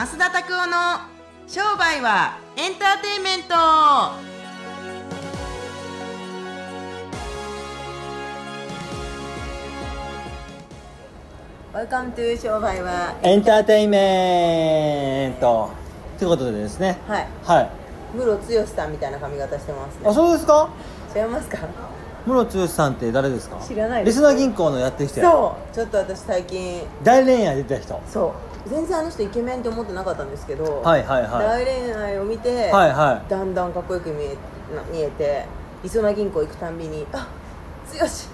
増田拓夫の商売はエンターテインメント。ワ e 商売は。エンターテインメント。ということでですね。はい。はい。ムロツヨシさんみたいな髪型してますあねそうですか？違いますか？室剛さんって誰ですか？知らないです。リスナー銀行のやってる人や。そう。ちょっと私最近。大恋愛出てた人。そう全然あの人イケメンって思ってなかったんですけど、はいはいはい。大恋愛を見て、はいはい。だんだんかっこよく見えな見えてりそな銀行行くたんびにあ強し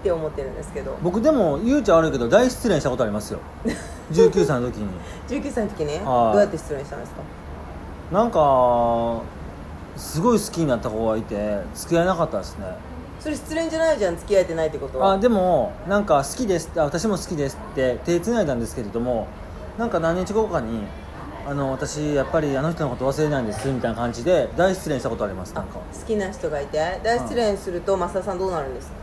って思ってるんですけど。僕でも言うちゃ悪いけど大失恋したことありますよ。19歳の時に。19歳の時ねはい。どうやって失恋したんですか？なんかすごい好きになった子がいて付き合えなかったですね。それ失恋じゃないじゃん付き合えてないってことは。あでもなんか好きですあ私も好きですって手つないだんですけれどもなんか何日後かにあの私やっぱりあの人のこと忘れないんですみたいな感じで大失恋したことありますなんか。好きな人がいて大失恋すると増田さんどうなるんですか？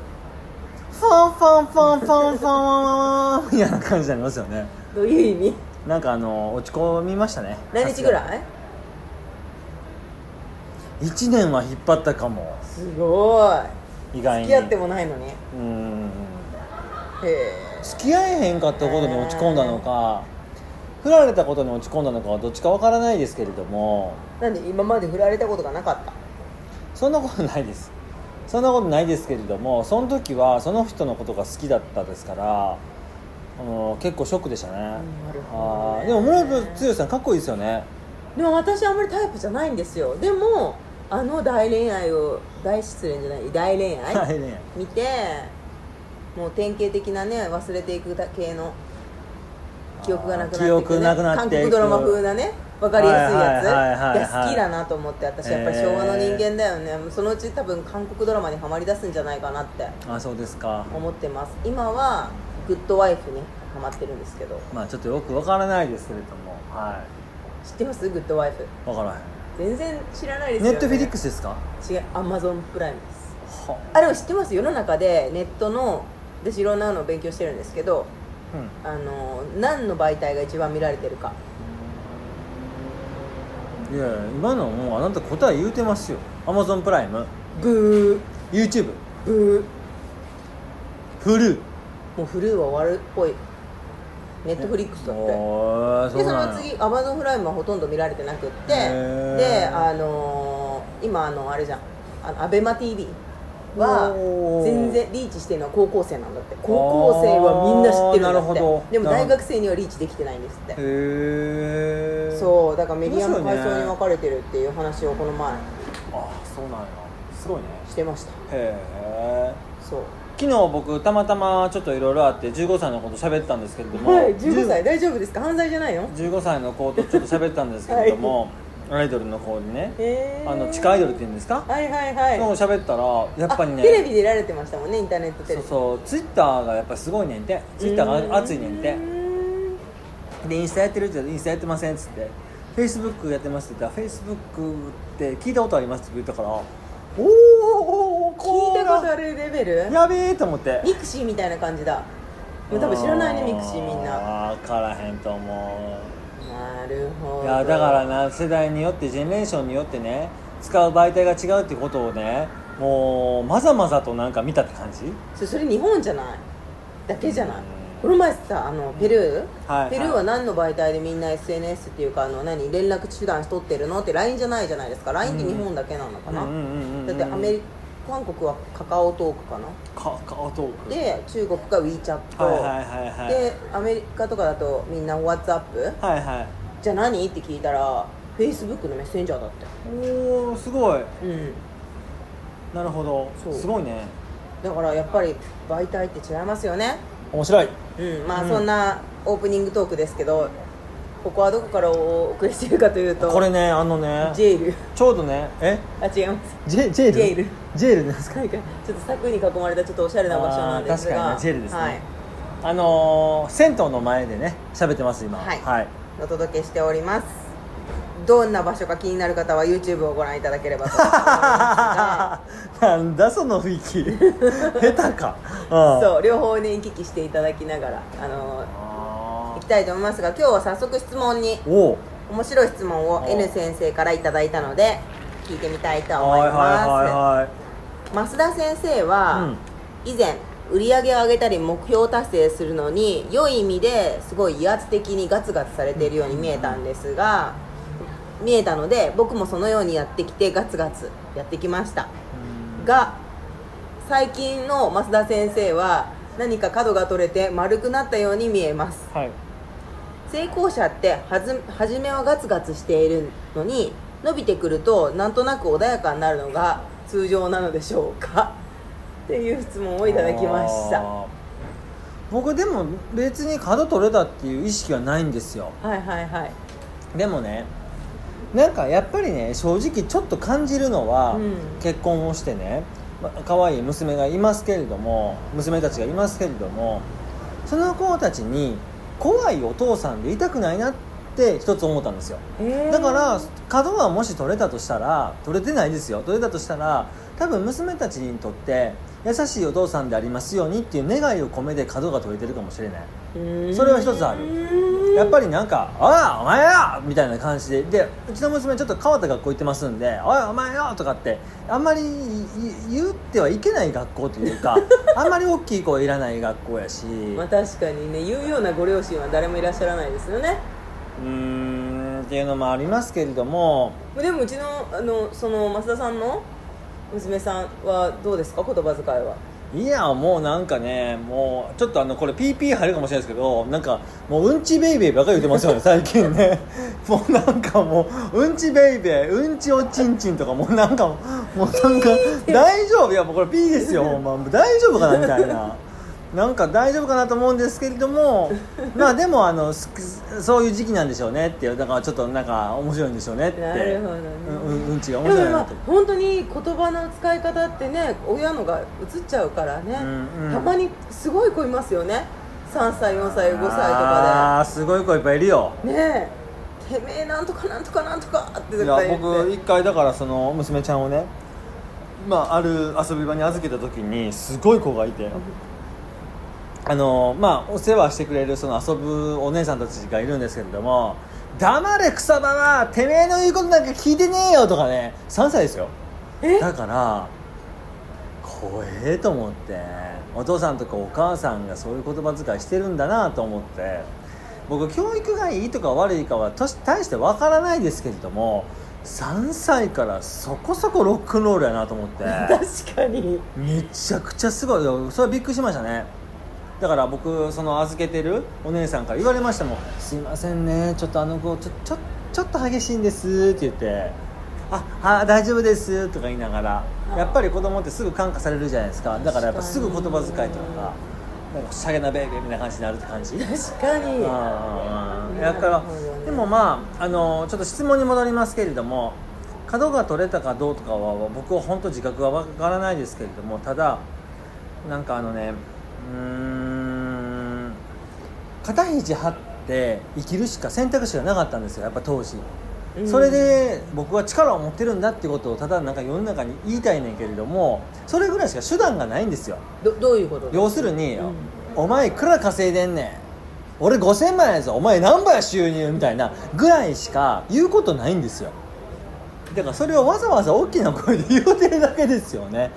ファンファンファンファンファンみたいな感じになりますよねどういう意味なんかあの落ち込みましたね何日ぐらい1年は引っ張ったかもすごい意外に付き合ってもないのにへうんえ付き合えへんかったことに落ち込んだのか振られたことに落ち込んだのかはどっちかわからないですけれども。なんで今まで振られたことがなかった？そんなことないです。そんなことないですけれどもその時はその人のことが好きだったですからあの結構ショックでしたね、あーでも室剛さんかっこいいですよね。でも私あんまりタイプじゃないんですよ。でもあの大恋愛を大失恋じゃない大恋愛？見てもう典型的なね忘れていくだ系の記憶がなくなってね、記憶なくなって韓国ドラマ風なね分かりやすいやつ。好きだなと思って私やっぱり昭和の人間だよね、そのうち多分韓国ドラマにはまり出すんじゃないかなってあそうですか。思ってます。今はグッドワイフにハマってるんですけど。まあちょっとよくわからないですけれども。は知ってます？グッドワイフ。いわからへ全然知らないですんよね。ネットフィリックスですか？違う。アマゾンプライムです。は。あでも知ってます？世の中でネットの私いろんなのを勉強してるんですけどうん。あの何の媒体が一番見られてるか。いや今のもうあなた答え言うてますよ。アマゾンプライムブ YouTube ーブー。フル。もうフルーは終わるっぽい。ネットフリックスだってでその次アマゾンプライムはほとんど見られてなくって。であのー今あのあれじゃん。あのアベマ t v は全然リーチしてるのは高校生なんだって。高校生はみんな知ってるんだって。ど。でも大学生にはリーチできてないんですって。へえそうだからメディアも階層に分かれてるっていう話をこの前。あそうなんや。すごいね。してました。へえそう。昨日僕たまたまちょっといろいろあって15歳の子と喋ったんですけれども、はい15歳。大丈夫ですか？犯罪じゃないの？15歳の子とちょっと喋ったんですけれども、アイドルの子にねへー。あの地下アイドルっていうんですか、はいはいはい。その子喋ったらやっぱりねあテレビ出られてましたもんねインターネットテレビ。そうそうツイッターがやっぱすごいねんて。ツイッターが熱いねんて。でインスタやってるって言ったらインスタやってませんっつって。フェイスブックやってますって言ったらフェイスブックって聞いたことありますって言ったからおーお聞いたことあるレベル？やべえと思って。ミクシーみたいな感じだ。多分知らないねミクシーみんな。分からへんと思なるほど。ういやだからな世代によってジェネレーションによってね使う媒体が違うってことをねもうまざまざとなんか見たって感じ？そそれ日本じゃない。だけじゃない。うん。この前さあのペルー、はいペルーは何の媒体でみんな SNS っていうかあの何？連絡手段取ってるの？って LINE じゃないじゃないですか。LINE って日本だけなのかな、だってアメリ韓国はカカオトークかな？か顔トーク。で中国が WeChat、はいはいはいはい。でアメリカとかだとみんな WhatsApp はいはい。じゃあ何？って聞いたら Facebook のメッセンジャーだって。おおすごい。うん。なるほど。そう。すごいね。だからやっぱり媒体って違いますよね。面白い。うん。まあうん。そんなオープニングトークですけどここはどこからお送りしているかというとこれねあのねジェイル。ちょうどねえ？あ違います。ジェジェイル？ジェイルジェイルですかちょっと柵に囲まれたちょっとおしゃれな場所なんですが。確かにねジェイルですね。はい、あのー、銭湯の前でね喋ってます今。はい。はい、お届けしております。どんな場所か気になる方は YouTube をご覧いただければと思いますが。なんだその雰囲気。下手か。うん。そう両方ね行き来していただきながらあのあ行きたいと思いますが今日は早速質問にお。お面白い質問をお。N 先生からいただいたので聞いてみたいと思います、はいはい増田先生は、以前売り上げを上げたり目標達成するのに良い意味ですごい威圧的にガツガツされているように見えたんですが見えたので僕もそのようにやってきてガツガツやってきました。が最近の増田先生は何か角が取れて丸くなったように見えます。はい。成功者ってはず初めはガツガツしているのに伸びてくるとなんとなく穏やかになるのが通常なのでしょうか？っていう質問をいただきました。僕でも別に角取れたっていう意識はないんですよ。はいはいはい。でもねなんかやっぱりね正直ちょっと感じるのは、うん。結婚をしてねま可愛い娘がいますけれども娘たちがいますけれどもその子たちに怖いお父さんでいたくないなって一つ思ったんですよ。へー。だから角がもし取れたとしたら取れてないですよ。取れたとしたら多分娘たちにとって優しいお父さんでありますようにっていう願いを込めて角が取れてるかもしれない。うー。んそれは一つある。やっぱりなんか「おいお前よ!」みたいな感じで。でうちの娘ちょっと変わった学校行ってますんで「おいお前よ!」とかってあんまりい言ってはいけない学校というか あんまり大きい子はいらない学校やし。まあ確かにね言うようなご両親は誰もいらっしゃらないですよねうーんっていうのもありますけれども。でもうちのあのその増田さんの娘さんはどうですか？言葉遣いは。いやもうなんかねもうちょっとあのこれ PP 入るかもしれないですけどなんかもううんちベイベーばっかり言ってますよね 最近ね。もうなんかもううんちベイベーうんちおちんちんとかもうなんかもうなんか大丈夫？いやもうこれ P ですよほん大丈夫かな？みたいななんか大丈夫かなと思うんですけれども まあでもあのすそういう時期なんでしょうねっていうだからちょっとなんか面白いんでしょうねってなるほどね。うんうんうんちが面白いなと。本当に言葉の使い方ってね親のが映っちゃうからね、うんうん。たまにすごい子いますよね。3歳4歳5歳とかああすごい子いっぱいいるよ。でねえ。てめえなんとかなんとかなんとかって絶対言って。僕一回だからその娘ちゃんをねまあある遊び場に預けた時にすごい子がいてあのまあお世話してくれるその遊ぶお姉さんたちがいるんですけれども「黙れ草花てめえの言うことなんか聞いてねえよ」とかね。3歳ですよ。え？だから怖えと思って。お父さんとかお母さんがそういう言葉遣いしてるんだなと思って。僕教育がいいとか悪いかは大してわからないですけれども3歳からそこそこロックンロールやなと思って。確かに。めちゃくちゃすごい。それはびっくりしましたねだから僕その預けてるお姉さんから言われましたもん「すいませんね。ちょっとあの子ちょちょちょっと激しいんです」って言って「ああ大丈夫です」とか言いながら。やっぱり子供ってすぐ感化されるじゃないですか。だからやっぱすぐ言葉遣いとかがなんかしゃげなベイベーみたいな感じになるって感じ。確かに。だからでもまああのちょっと質問に戻りますけれども角が取れたかどうとかは僕は本当自覚はわからないですけれどもただなんかあのねうーん肩肘張って生きるしか選択肢がなかったんですよ。やっぱ当時。うん。それで僕は力を持ってるんだってことをただなんか世の中に言いたいねんけれどもそれぐらいしか手段がないんですよ。どどういうこと？要するに、うん。お前いくら稼いでんねん。俺5000万やぞ。お前何倍や収入？みたいなぐらいしか言うことないんですよ。だからそれをわざわざ大きな声で言うてるだけですよね。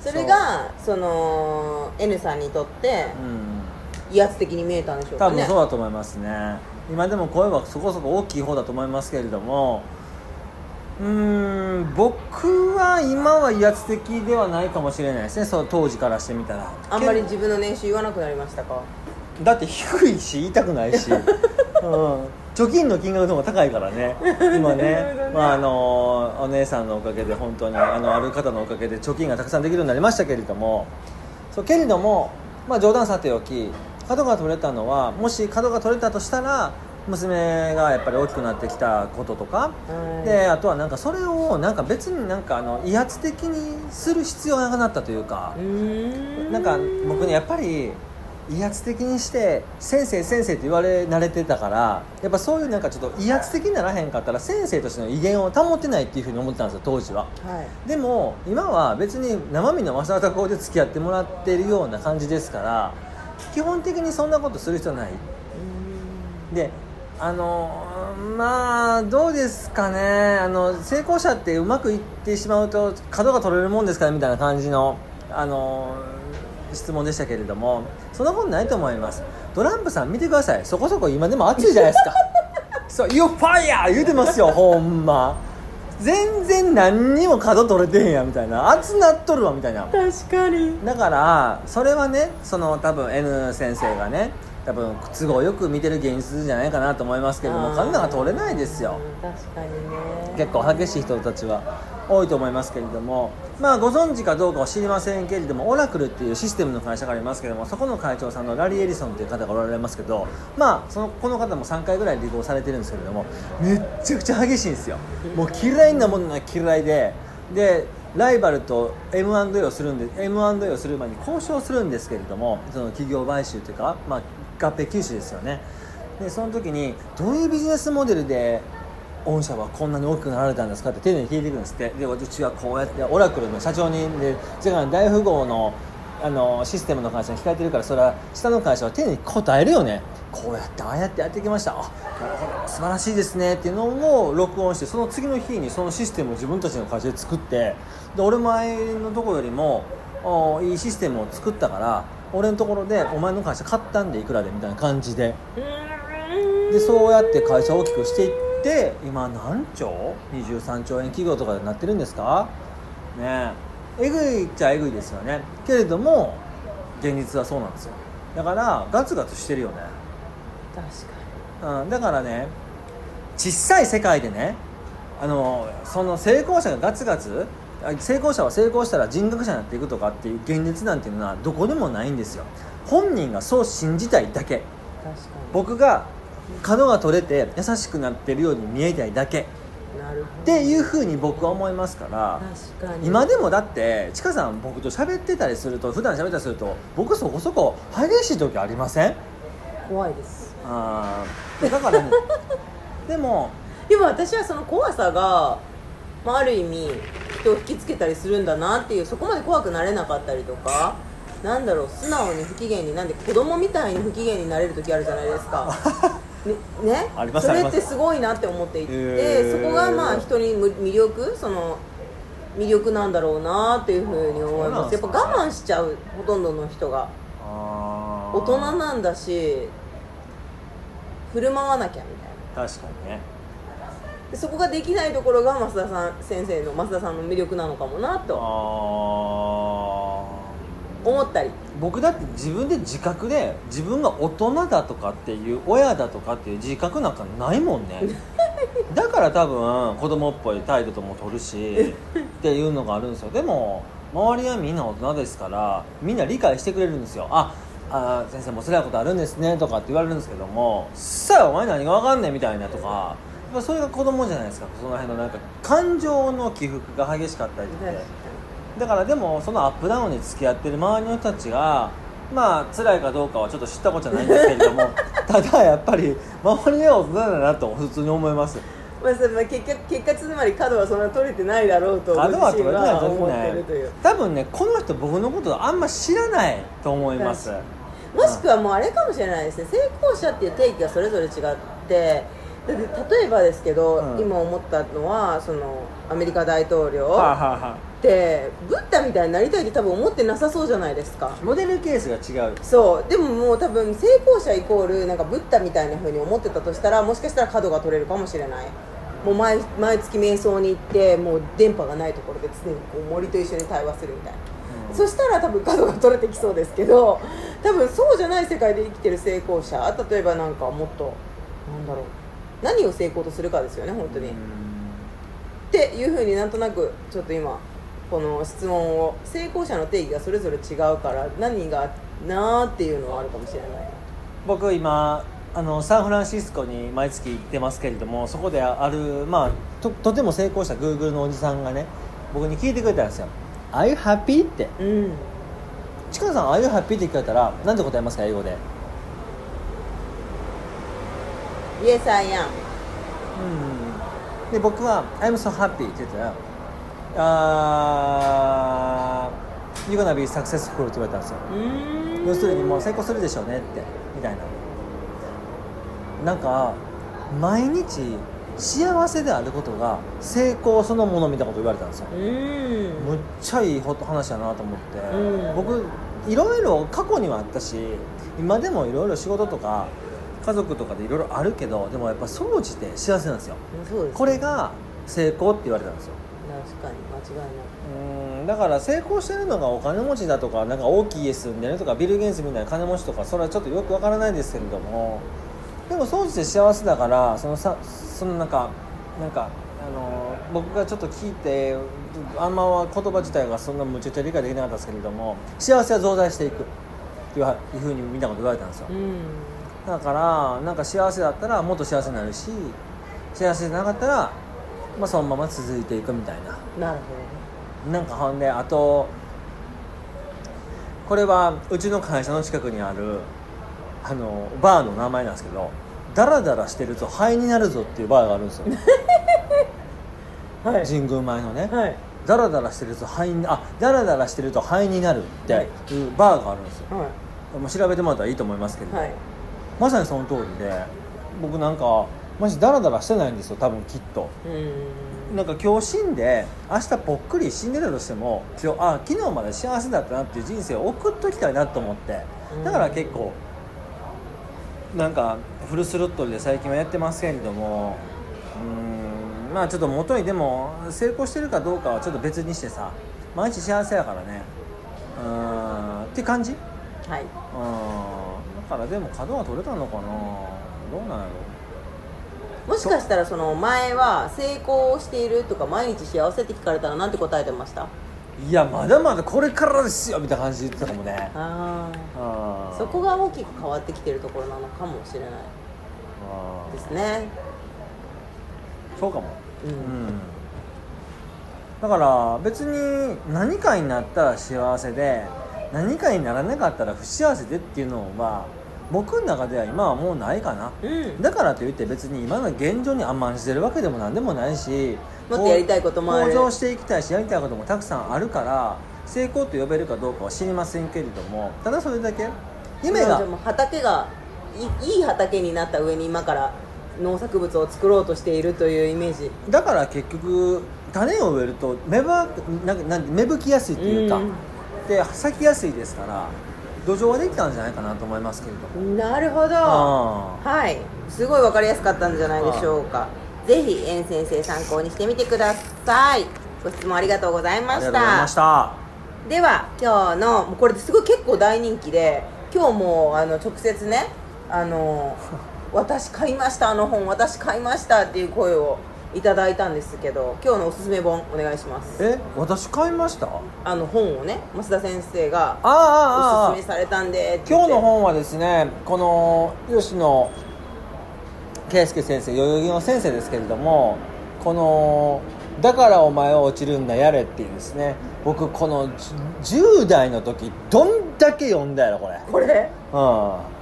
それがその N さんにとってうん威圧的に見えたんでしょうかね。多分そうだと思いますね。今でも声はそこそこ大きい方だと思いますけれども。うーん僕は今は威圧的ではないかもしれないですね。そう当時からしてみたら。あんまり自分の年収言わなくなりましたか？だって低いし言いたくないし、うん、貯金の金額の方が高いからね。今ね。まあ、あのお姉さんのおかげで本当にあのある方のおかげで貯金がたくさんできるようになりましたけれども。そうけれども、まあ、冗談さておき角が取れたのはもし角が取れたとしたら娘がやっぱり大きくなってきたこととか、はいであとはなんかそれをなんか別になんかあの威圧的にする必要がなくなったというか。なんか僕ねやっぱり威圧的にして先生先生って言われ慣れてたからやっぱそういうなんかちょっと威圧的にならへんかったら先生としての威厳を保ってないっていうふうに思ってたんですよ当時は。はい。でも今は別に生身の正田校で付き合ってもらってるような感じですから基本的にそんなことする必要ない。であのまあどうですかね。あの成功者ってうまくいってしまうと角が取れるもんですからみたいな感じのあの質問でしたけれどもそんなことないと思います。トランプさん見てください。そこそこ今でも熱いじゃないですか。そう「You fire!」言うてますよほんま全然何にも角取れてへんやみたいな。熱なっとるわみたいな確かに。だからそれはねその多分 N 先生がね多分都合よく見てる現実じゃないかなと思いますけども角が取れないですよ。うん確かにね。結構激しい人たちは多いと思いますけれどもまあご存知かどうかは知りませんけれどもオラクルっていうシステムの会社がありますけれどもそこの会長さんのラリー・エリソンという方がおられますけどまあそのこの方も3回ぐらい離婚されてるんですけれどもめっちゃくちゃ激しいんですよ。もう嫌いなものが嫌いででライバルと M&A をするんで M&A をする前に交渉するんですけれどもその企業買収というか、まあ、合併吸収ですよね。でその時にどういうビジネスモデルで御社はこんなに大きくなられたんですかって丁寧に聞いていくんですって。で私はこうやってオラクルの社長にで世界の大富豪のあのシステムの会社に控えてるからそれは下の会社は丁寧に答えるよね。こうやってああやってやってきました。あなるほど素晴らしいですねっていうのを録音してその次の日にそのシステムを自分たちの会社で作ってで俺前のとこよりもおいいシステムを作ったから俺のところでお前の会社買ったんでいくらでみたいな感じで。でそうやって会社を大きくしていって今何兆？23兆円企業とかになってるんですか？ねえ。えぐいっちゃえぐいですよね。けれども現実はそうなんですよ。だからガツガツしてるよね、確かうん、だからね小さい世界でねあのその成功者がガツガツあ成功者は成功したら人格者になっていくとかっていう現実なんていうのはどこでもないんですよ。本人がそう信じたいだけ。に確か僕が角が取れて優しくなってるように見えたいだけ。っていうふうに僕は思いますから確かに。今でもだってちかさん僕と喋ってたりすると普段喋ったりすると僕そこそこ激しい時ありません？怖いです。あー。だからね でもでも私はその怖さが、まあ、ある意味人を引きつけたりするんだなっていうそこまで怖くなれなかったりとかなんだろう素直に不機嫌になんで子供みたいに不機嫌になれる時あるじゃないですか ねそれってすごいなって思っていて、へー。そこがまあ人にむ魅力その魅力なんだろうなっていうふうに思います。やっぱ我慢しちゃうほとんどの人が。大人なんだし振る舞わなきゃみたいな。確かにね。でそこができないところが増田さん先生の増田さんの魅力なのかもなと。あ思ったり。ー僕だって自分で自覚で自分が大人だとかっていう親だとかっていう自覚なんかないもんね。だから多分子供っぽい態度とも取るし っていうのがあるんですよ。でも周りはみんな大人ですからみんな理解してくれるんですよ。ああー先生もう辛いことあるんですねとかって言われるんですけどもさあお前何が分かんねえみたいなとかやっぱそれが子供じゃないですか。その辺のなんか感情の起伏が激しかったりってだからでもそのアップダウンに付き合ってる周りの人たちがまあ辛いかどうかはちょっと知ったことじゃないんですけれども ただやっぱり周りは大人だなと普通に思います。まあ、結果結果つまり角はそんな取れてないだろうとご角は取れてないは思ってない。てるという。多分ねこの人僕のことあんま知らないと思います。もしくはもうあれかもしれないですね。成功者っていう定義がそれぞれ違ってだって例えばですけど、うん。今思ったのはそのアメリカ大統領はあ、っはあはてブッダみたいになりたいって多分思ってなさそうじゃないですか。あ、モデルケースが違う。そう。でももう多分成功者イコールなんかブッダみたいな風に思ってたとしたらもしかしたら角が取れるかもしれない。もう毎毎月瞑想に行ってもう電波がないところで常にこう森と一緒に対話するみたいな、うん。そしたら多分角が取れてきそうですけど多分そうじゃない世界で生きてる成功者例えばなんかもっとなんだろう何を成功とするかですよね本当に、うんっていうふうになんとなくちょっと今この質問を成功者の定義がそれぞれ違うから何がなーっていうのはあるかもしれない。僕今あのサンフランシスコに毎月行ってますけれどもそこである、まあ、ととても成功したグーグルのおじさんがね僕に聞いてくれたんですよ「Are you happy?」って。うん「チカさん Are you happy?」って聞かれたら何て答えますか英語で「Yes I am. で僕は「I'm so happy」って言ったら「あー You're gonna be successful」って言われたんですよ」要するにもう成功するでしょうねってみたいな。なんか毎日幸せであることが成功そのものみたいなこと言われたんですよ。うん。むっちゃいい話やなと思って、うん。僕いろいろ過去にはあったし今でもいろいろ仕事とか家族とかでいろいろあるけどでもやっぱ総じて幸せなんですよ。そうですこれが成功って言われたんですよ。確かに間違いない。うん。だから成功してるのがお金持ちだとかなんか大きい家住んでるとかビル・ゲイツみたいな金持ちとかそれはちょっとよくわからないですけれどもでも総じて幸せだからそのさそのなんかなんかあの僕がちょっと聞いてあんまは言葉自体がそんなむちゃくちゃ理解できなかったですけれども幸せは増大していくっていうふうにみんなこと言われたんですよ。うんだからなんか幸せだったらもっと幸せになるし幸せじゃなかったら、まあ、そのまま続いていくみたいな。なるほなんかほんであとこれはうちの会社の近くにあるあのバーの名前なんですけどダラダラしてると肺になるぞっていうバーがあるんですよ。ど はい。神宮前のね、はい。ダラダラしてると肺にあダラダラしてると肺になるっていうバーがあるんですよ、はもう調べてもらったらいいと思いますけど、いはいまさにその通りで僕なんかマジダラダラしてないんですよ多分きっと。うん。なんか今日死んで明日ぽっくり死んでたとしても今日あ昨日まで幸せだったなっていう人生を送っときたいなと思って。だから結構なんかフルスロットルで最近はやってますけれどもうーんまあちょっと元にでも成功してるかどうかはちょっと別にしてさ毎日幸せやからね。うーん。って感じ？うんはい。だからでも角は取れたのかな？どうなんやろ？もしかしたらその前は成功しているとか毎日幸せって聞かれたらなんて答えてました？いやまだまだこれからですよみたいな感じで言ってたかもねああそこが大きく変わってきてるところなのかもしれない。ですね。そうかも。うん。うん。だから別に何かになったら幸せで何かにならなかったら不幸せでっていうのは僕の中では今はもうないかな。うん。だからといって別に今の現状に甘んじてるわけでも何でもないしもっとやりたいこともある。向上していきたいしやりたいこともたくさんあるから成功と呼べるかどうかは知りませんけれどもただそれだけ夢が畑がいいい働になった上に今から農作物を作ろうとしているというイメージ。だから結局種を植えると芽ばなんかなんて芽吹きやすいというか、うんで咲きやすいですから土壌はできたんじゃないかなと思いますけれども。なるほど。あはい。すごい分かりやすかったんじゃないでしょうか。ぜひ円先生参考にしてみてください。ご質問ありがとうございあましりがとうございたました。では今日のもうこれすごい結構大人気で今日もあの直接ねあの 私買いましたあの本私買いましたっていう声をいただいたんですけど今日のおすすめ本お願いします。え私買いました？ああの本をね増田先生があああおすすめされたんで今日の本はですねこの吉野圭介先生代々木の先生ですけれどもこの「だからお前は落ちるんだやれ」っていうですね僕このじ10代の時どんだけ読んだやろこれ。これ？うん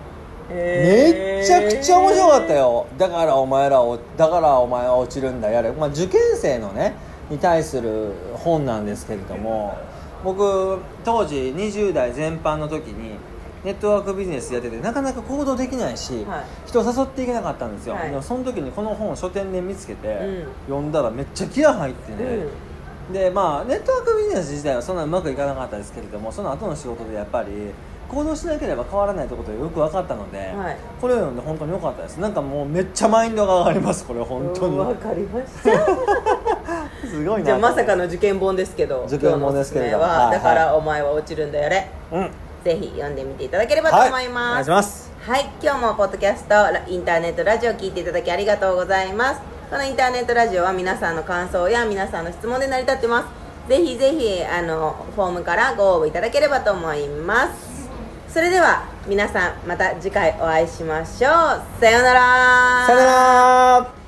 めっちゃくちゃ面白かったよ。だからお前らをだからお前は落ちるんだ。やれ、まあ、受験生のねに対する本なんですけれども僕当時20代全般の時にネットワークビジネスやっててなかなか行動できないし、はい。人を誘っていけなかったんですよ、はい。でもその時にこの本を書店で見つけて、うん。読んだらめっちゃ気合入ってね、でまあネットワークビジネス自体はそんなうまくいかなかったですけれどもその後の仕事でやっぱり行動しなければ変わらないということがよく分かったので、はい。これを読んで本当に良かったです。なんかもうめっちゃマインドが上がりますこれ本当に。わかりました。すごいな。じゃあまさかの受験本ですけど受験本ですけれども。だからお前は落ちるんだよね。うん。ぜひ読んでみていただければと思いはい、お願ますいします。はい、今日もポッドキャストラインターネットラジオ聞いていただきありがとうございます。このインターネットラジオは皆さんの感想や皆さんの質問で成り立ってます。ぜひぜひあのフォームからご応募いただければと思いますそれでは皆さんまた次回お会いしましょう。さようなら。さようなら。